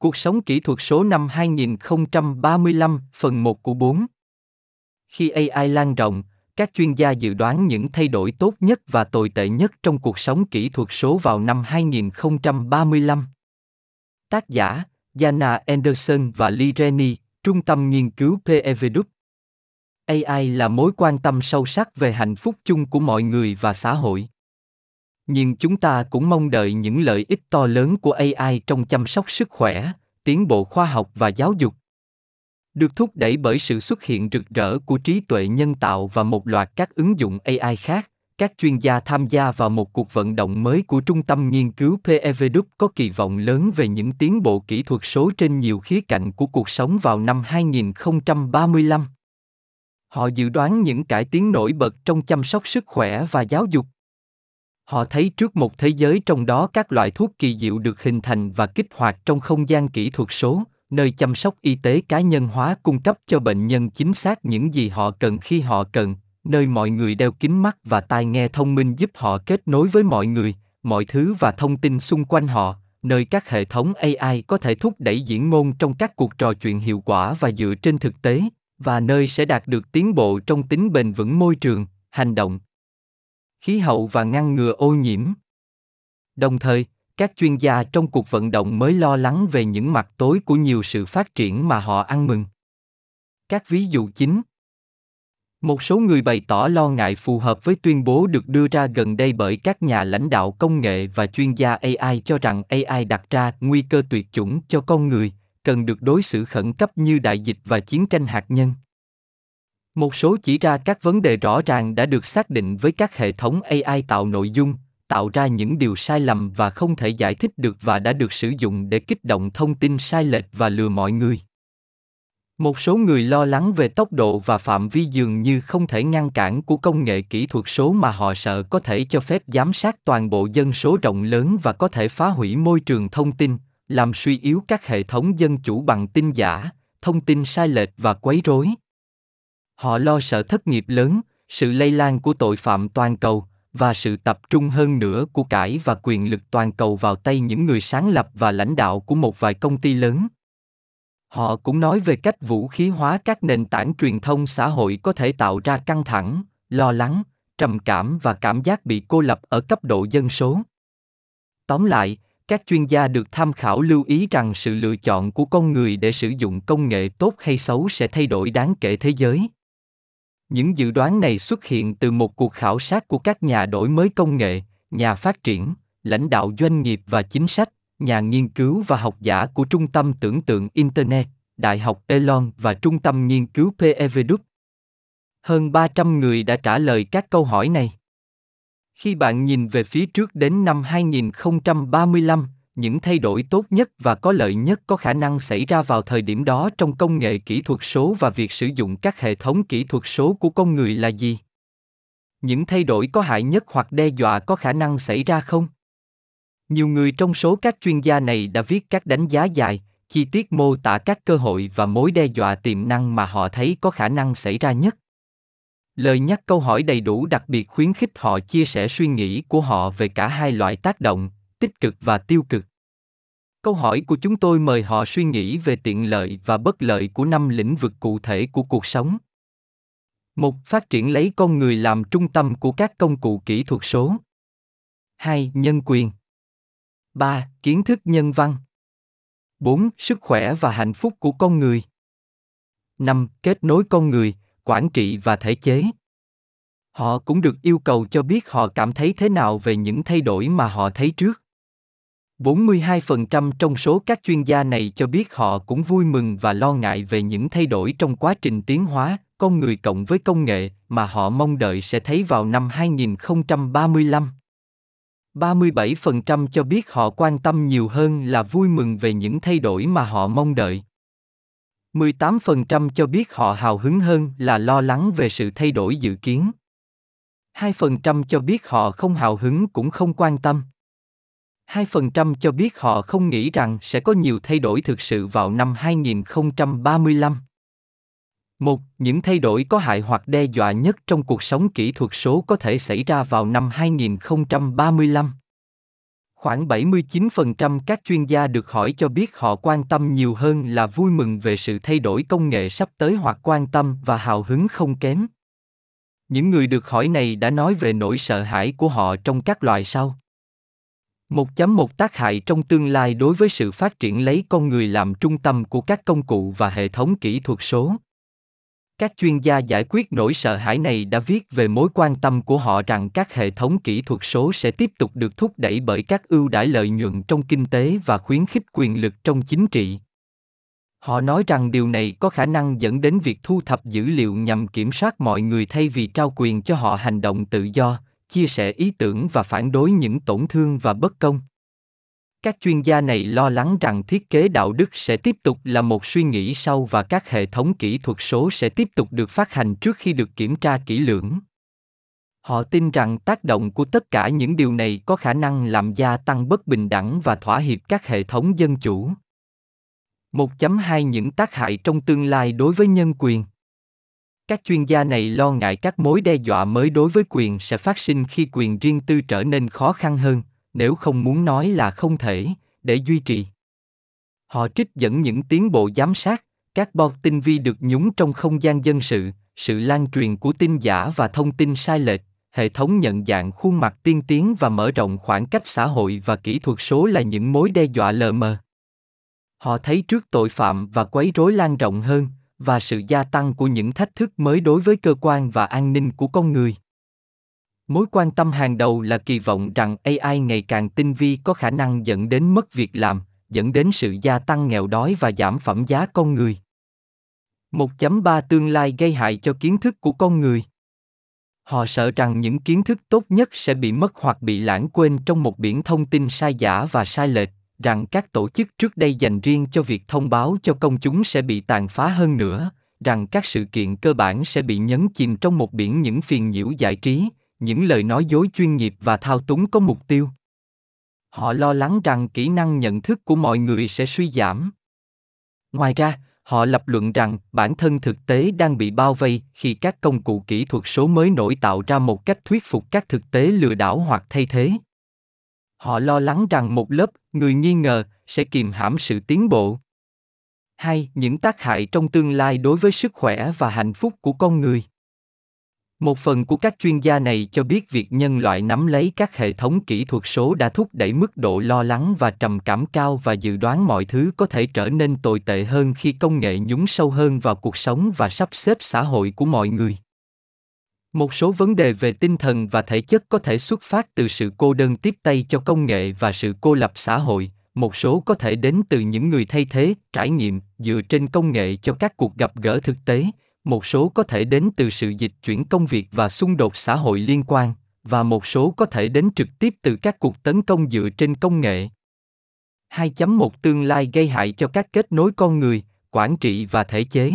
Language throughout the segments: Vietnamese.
Cuộc sống kỹ thuật số năm 2035, phần 1 của 4. Khi AI lan rộng, các chuyên gia dự đoán những thay đổi tốt nhất và tồi tệ nhất trong cuộc sống kỹ thuật số vào năm 2035. Tác giả, Jana Anderson và Lee Rennie, Trung tâm Nghiên cứu PEVDUP. AI là mối quan tâm sâu sắc về hạnh phúc chung của mọi người và xã hội. Nhưng chúng ta cũng mong đợi những lợi ích to lớn của AI trong chăm sóc sức khỏe, tiến bộ khoa học và giáo dục. Được thúc đẩy bởi sự xuất hiện rực rỡ của trí tuệ nhân tạo và một loạt các ứng dụng AI khác, các chuyên gia tham gia vào một cuộc vận động mới của Trung tâm Nghiên cứu PEVDUC có kỳ vọng lớn về những tiến bộ kỹ thuật số trên nhiều khía cạnh của cuộc sống vào năm 2035. Họ dự đoán những cải tiến nổi bật trong chăm sóc sức khỏe và giáo dục. Họ thấy trước một thế giới trong đó các loại thuốc kỳ diệu được hình thành và kích hoạt trong không gian kỹ thuật số, nơi chăm sóc y tế cá nhân hóa cung cấp cho bệnh nhân chính xác những gì họ cần khi họ cần, nơi mọi người đeo kính mắt và tai nghe thông minh giúp họ kết nối với mọi người, mọi thứ và thông tin xung quanh họ, nơi các hệ thống AI có thể thúc đẩy diễn ngôn trong các cuộc trò chuyện hiệu quả và dựa trên thực tế, và nơi sẽ đạt được tiến bộ trong tính bền vững môi trường, hành động, khí hậu và ngăn ngừa ô nhiễm. Đồng thời, các chuyên gia trong cuộc vận động mới lo lắng về những mặt tối của nhiều sự phát triển mà họ ăn mừng. Các ví dụ chính một số người bày tỏ lo ngại phù hợp với tuyên bố được đưa ra gần đây bởi các nhà lãnh đạo công nghệ và chuyên gia AI cho rằng AI đặt ra nguy cơ tuyệt chủng cho con người, cần được đối xử khẩn cấp như đại dịch và chiến tranh hạt nhân. Một số chỉ ra các vấn đề rõ ràng đã được xác định với các hệ thống AI tạo nội dung, tạo ra những điều sai lầm và không thể giải thích được và đã được sử dụng để kích động thông tin sai lệch và lừa mọi người. Một số người lo lắng về tốc độ và phạm vi dường như không thể ngăn cản của công nghệ kỹ thuật số mà họ sợ có thể cho phép giám sát toàn bộ dân số rộng lớn và có thể phá hủy môi trường thông tin, làm suy yếu các hệ thống dân chủ bằng tin giả, thông tin sai lệch và quấy rối. Họ lo sợ thất nghiệp lớn, sự lây lan của tội phạm toàn cầu và sự tập trung hơn nữa của cải và quyền lực toàn cầu vào tay những người sáng lập và lãnh đạo của một vài công ty lớn. Họ cũng nói về cách vũ khí hóa các nền tảng truyền thông xã hội có thể tạo ra căng thẳng, lo lắng, trầm cảm và cảm giác bị cô lập ở cấp độ dân số. Tóm lại, các chuyên gia được tham khảo lưu ý rằng sự lựa chọn của con người để sử dụng công nghệ tốt hay xấu sẽ thay đổi đáng kể thế giới. Những dự đoán này xuất hiện từ một cuộc khảo sát của các nhà đổi mới công nghệ, nhà phát triển, lãnh đạo doanh nghiệp và chính sách, nhà nghiên cứu và học giả của Trung tâm Tưởng tượng Internet, Đại học Elon và Trung tâm Nghiên cứu PEVduc. Hơn 300 người đã trả lời các câu hỏi này. Khi bạn nhìn về phía trước đến năm 2035, những thay đổi tốt nhất và có lợi nhất có khả năng xảy ra vào thời điểm đó trong công nghệ kỹ thuật số và việc sử dụng các hệ thống kỹ thuật số của con người là gì? Những thay đổi có hại nhất hoặc đe dọa có khả năng xảy ra không? Nhiều người trong số các chuyên gia này đã viết các đánh giá dài, chi tiết mô tả các cơ hội và mối đe dọa tiềm năng mà họ thấy có khả năng xảy ra nhất. Lời nhắc câu hỏi đầy đủ đặc biệt khuyến khích họ chia sẻ suy nghĩ của họ về cả hai loại tác động, tích cực và tiêu cực. Câu hỏi của chúng tôi mời họ suy nghĩ về tiện lợi và bất lợi của năm lĩnh vực cụ thể của cuộc sống. Một, phát triển lấy con người làm trung tâm của các công cụ kỹ thuật số. 2. Nhân quyền. 3. Kiến thức nhân văn. 4. Sức khỏe và hạnh phúc của con người. 5. Kết nối con người, quản trị và thể chế. Họ cũng được yêu cầu cho biết họ cảm thấy thế nào về những thay đổi mà họ thấy trước. 42% trong số các chuyên gia này cho biết họ cũng vui mừng và lo ngại về những thay đổi trong quá trình tiến hóa, con người cộng với công nghệ, mà họ mong đợi sẽ thấy vào năm 2035. 37% cho biết họ quan tâm nhiều hơn là vui mừng về những thay đổi mà họ mong đợi. 18% cho biết họ hào hứng hơn là lo lắng về sự thay đổi dự kiến. 2% cho biết họ không hào hứng cũng không quan tâm. 2% cho biết họ không nghĩ rằng sẽ có nhiều thay đổi thực sự vào năm 2035. Một, những thay đổi có hại hoặc đe dọa nhất trong cuộc sống kỹ thuật số có thể xảy ra vào năm 2035. Khoảng 79% các chuyên gia được hỏi cho biết họ quan tâm nhiều hơn là vui mừng về sự thay đổi công nghệ sắp tới hoặc quan tâm và hào hứng không kém. Những người được hỏi này đã nói về nỗi sợ hãi của họ trong các loại sau. 1.1 tác hại trong tương lai đối với sự phát triển lấy con người làm trung tâm của các công cụ và hệ thống kỹ thuật số. Các chuyên gia giải quyết nỗi sợ hãi này đã viết về mối quan tâm của họ rằng các hệ thống kỹ thuật số sẽ tiếp tục được thúc đẩy bởi các ưu đãi lợi nhuận trong kinh tế và khuyến khích quyền lực trong chính trị. Họ nói rằng điều này có khả năng dẫn đến việc thu thập dữ liệu nhằm kiểm soát mọi người thay vì trao quyền cho họ hành động tự do, chia sẻ ý tưởng và phản đối những tổn thương và bất công. Các chuyên gia này lo lắng rằng thiết kế đạo đức sẽ tiếp tục là một suy nghĩ sâu và các hệ thống kỹ thuật số sẽ tiếp tục được phát hành trước khi được kiểm tra kỹ lưỡng. Họ tin rằng tác động của tất cả những điều này có khả năng làm gia tăng bất bình đẳng và thỏa hiệp các hệ thống dân chủ. 1.2 Những tác hại trong tương lai đối với nhân quyền các chuyên gia này lo ngại các mối đe dọa mới đối với quyền sẽ phát sinh khi quyền riêng tư trở nên khó khăn hơn, nếu không muốn nói là không thể, để duy trì. Họ trích dẫn những tiến bộ giám sát, các bot tinh vi được nhúng trong không gian dân sự sự lan truyền của tin giả và thông tin sai lệch, hệ thống nhận dạng khuôn mặt tiên tiến và mở rộng khoảng cách xã hội và kỹ thuật số là những mối đe dọa lờ mờ. Họ thấy trước tội phạm và quấy rối lan rộng hơn và sự gia tăng của những thách thức mới đối với cơ quan và an ninh của con người. Mối quan tâm hàng đầu là kỳ vọng rằng ai ngày càng tinh vi có khả năng dẫn đến mất việc làm, dẫn đến sự gia tăng nghèo đói và giảm phẩm giá con người. 1.3 tương lai gây hại cho kiến thức của con người. Họ sợ rằng những kiến thức tốt nhất sẽ bị mất hoặc bị lãng quên trong một biển thông tin sai giả và sai lệch rằng các tổ chức trước đây dành riêng cho việc thông báo cho công chúng sẽ bị tàn phá hơn nữa, rằng các sự kiện cơ bản sẽ bị nhấn chìm trong một biển những phiền nhiễu giải trí, những lời nói dối chuyên nghiệp và thao túng có mục tiêu. Họ lo lắng rằng kỹ năng nhận thức của mọi người sẽ suy giảm. Ngoài ra, họ lập luận rằng bản thân thực tế đang bị bao vây khi các công cụ kỹ thuật số mới nổi tạo ra một cách thuyết phục các thực tế lừa đảo hoặc thay thế họ lo lắng rằng một lớp người nghi ngờ sẽ kìm hãm sự tiến bộ. Hai, những tác hại trong tương lai đối với sức khỏe và hạnh phúc của con người. Một phần của các chuyên gia này cho biết việc nhân loại nắm lấy các hệ thống kỹ thuật số đã thúc đẩy mức độ lo lắng và trầm cảm cao và dự đoán mọi thứ có thể trở nên tồi tệ hơn khi công nghệ nhúng sâu hơn vào cuộc sống và sắp xếp xã hội của mọi người một số vấn đề về tinh thần và thể chất có thể xuất phát từ sự cô đơn tiếp tay cho công nghệ và sự cô lập xã hội. Một số có thể đến từ những người thay thế, trải nghiệm dựa trên công nghệ cho các cuộc gặp gỡ thực tế. Một số có thể đến từ sự dịch chuyển công việc và xung đột xã hội liên quan. Và một số có thể đến trực tiếp từ các cuộc tấn công dựa trên công nghệ. 2.1 tương lai gây hại cho các kết nối con người, quản trị và thể chế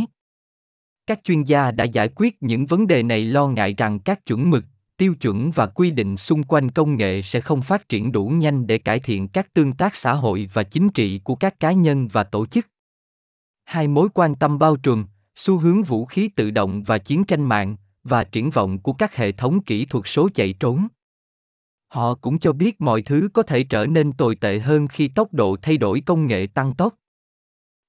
các chuyên gia đã giải quyết những vấn đề này lo ngại rằng các chuẩn mực, tiêu chuẩn và quy định xung quanh công nghệ sẽ không phát triển đủ nhanh để cải thiện các tương tác xã hội và chính trị của các cá nhân và tổ chức. Hai mối quan tâm bao trùm, xu hướng vũ khí tự động và chiến tranh mạng, và triển vọng của các hệ thống kỹ thuật số chạy trốn. Họ cũng cho biết mọi thứ có thể trở nên tồi tệ hơn khi tốc độ thay đổi công nghệ tăng tốc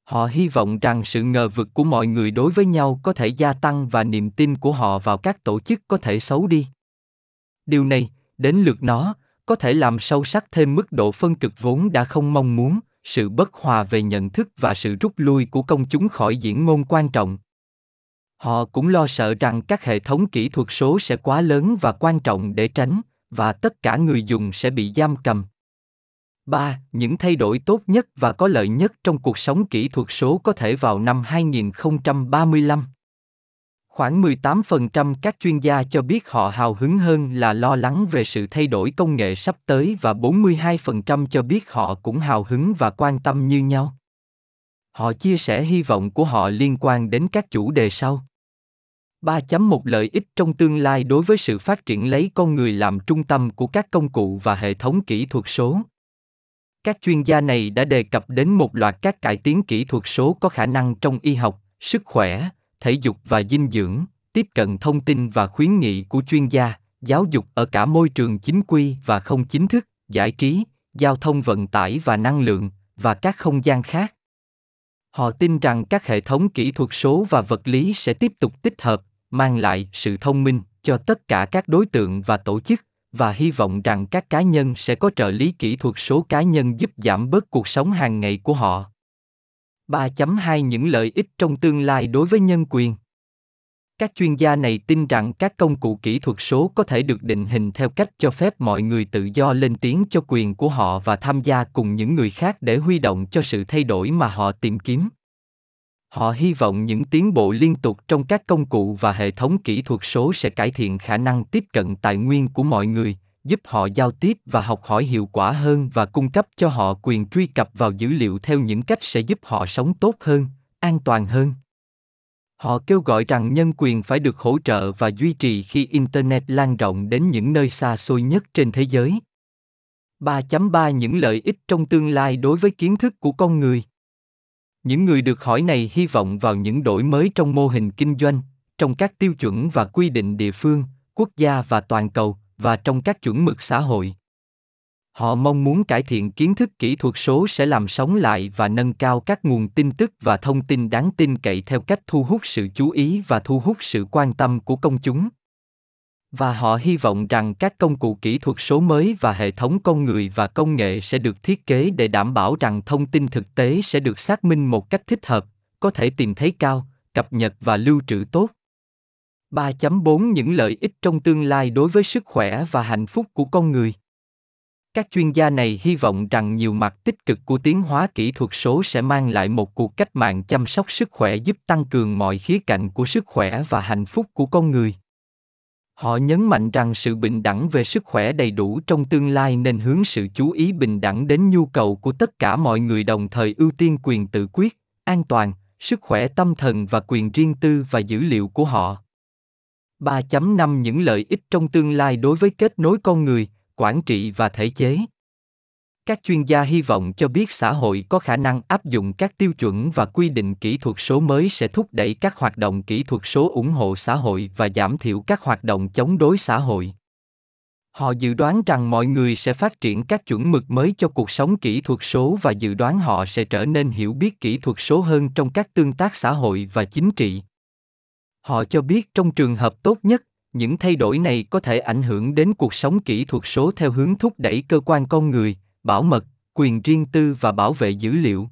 họ hy vọng rằng sự ngờ vực của mọi người đối với nhau có thể gia tăng và niềm tin của họ vào các tổ chức có thể xấu đi. Điều này, đến lượt nó, có thể làm sâu sắc thêm mức độ phân cực vốn đã không mong muốn, sự bất hòa về nhận thức và sự rút lui của công chúng khỏi diễn ngôn quan trọng. Họ cũng lo sợ rằng các hệ thống kỹ thuật số sẽ quá lớn và quan trọng để tránh, và tất cả người dùng sẽ bị giam cầm. 3. Những thay đổi tốt nhất và có lợi nhất trong cuộc sống kỹ thuật số có thể vào năm 2035. Khoảng 18% các chuyên gia cho biết họ hào hứng hơn là lo lắng về sự thay đổi công nghệ sắp tới và 42% cho biết họ cũng hào hứng và quan tâm như nhau. Họ chia sẻ hy vọng của họ liên quan đến các chủ đề sau. 3.1 Lợi ích trong tương lai đối với sự phát triển lấy con người làm trung tâm của các công cụ và hệ thống kỹ thuật số. Các chuyên gia này đã đề cập đến một loạt các cải tiến kỹ thuật số có khả năng trong y học, sức khỏe, thể dục và dinh dưỡng, tiếp cận thông tin và khuyến nghị của chuyên gia, giáo dục ở cả môi trường chính quy và không chính thức, giải trí, giao thông vận tải và năng lượng và các không gian khác. Họ tin rằng các hệ thống kỹ thuật số và vật lý sẽ tiếp tục tích hợp mang lại sự thông minh cho tất cả các đối tượng và tổ chức và hy vọng rằng các cá nhân sẽ có trợ lý kỹ thuật số cá nhân giúp giảm bớt cuộc sống hàng ngày của họ. 3.2 Những lợi ích trong tương lai đối với nhân quyền các chuyên gia này tin rằng các công cụ kỹ thuật số có thể được định hình theo cách cho phép mọi người tự do lên tiếng cho quyền của họ và tham gia cùng những người khác để huy động cho sự thay đổi mà họ tìm kiếm họ hy vọng những tiến bộ liên tục trong các công cụ và hệ thống kỹ thuật số sẽ cải thiện khả năng tiếp cận tài nguyên của mọi người, giúp họ giao tiếp và học hỏi hiệu quả hơn và cung cấp cho họ quyền truy cập vào dữ liệu theo những cách sẽ giúp họ sống tốt hơn, an toàn hơn. Họ kêu gọi rằng nhân quyền phải được hỗ trợ và duy trì khi internet lan rộng đến những nơi xa xôi nhất trên thế giới. 3.3 Những lợi ích trong tương lai đối với kiến thức của con người những người được hỏi này hy vọng vào những đổi mới trong mô hình kinh doanh, trong các tiêu chuẩn và quy định địa phương, quốc gia và toàn cầu, và trong các chuẩn mực xã hội. Họ mong muốn cải thiện kiến thức kỹ thuật số sẽ làm sống lại và nâng cao các nguồn tin tức và thông tin đáng tin cậy theo cách thu hút sự chú ý và thu hút sự quan tâm của công chúng và họ hy vọng rằng các công cụ kỹ thuật số mới và hệ thống con người và công nghệ sẽ được thiết kế để đảm bảo rằng thông tin thực tế sẽ được xác minh một cách thích hợp, có thể tìm thấy cao, cập nhật và lưu trữ tốt. 3.4 Những lợi ích trong tương lai đối với sức khỏe và hạnh phúc của con người. Các chuyên gia này hy vọng rằng nhiều mặt tích cực của tiến hóa kỹ thuật số sẽ mang lại một cuộc cách mạng chăm sóc sức khỏe giúp tăng cường mọi khía cạnh của sức khỏe và hạnh phúc của con người họ nhấn mạnh rằng sự bình đẳng về sức khỏe đầy đủ trong tương lai nên hướng sự chú ý bình đẳng đến nhu cầu của tất cả mọi người đồng thời ưu tiên quyền tự quyết an toàn sức khỏe tâm thần và quyền riêng tư và dữ liệu của họ. 3.5 Những lợi ích trong tương lai đối với kết nối con người, quản trị và thể chế các chuyên gia hy vọng cho biết xã hội có khả năng áp dụng các tiêu chuẩn và quy định kỹ thuật số mới sẽ thúc đẩy các hoạt động kỹ thuật số ủng hộ xã hội và giảm thiểu các hoạt động chống đối xã hội. Họ dự đoán rằng mọi người sẽ phát triển các chuẩn mực mới cho cuộc sống kỹ thuật số và dự đoán họ sẽ trở nên hiểu biết kỹ thuật số hơn trong các tương tác xã hội và chính trị. Họ cho biết trong trường hợp tốt nhất, những thay đổi này có thể ảnh hưởng đến cuộc sống kỹ thuật số theo hướng thúc đẩy cơ quan con người bảo mật quyền riêng tư và bảo vệ dữ liệu.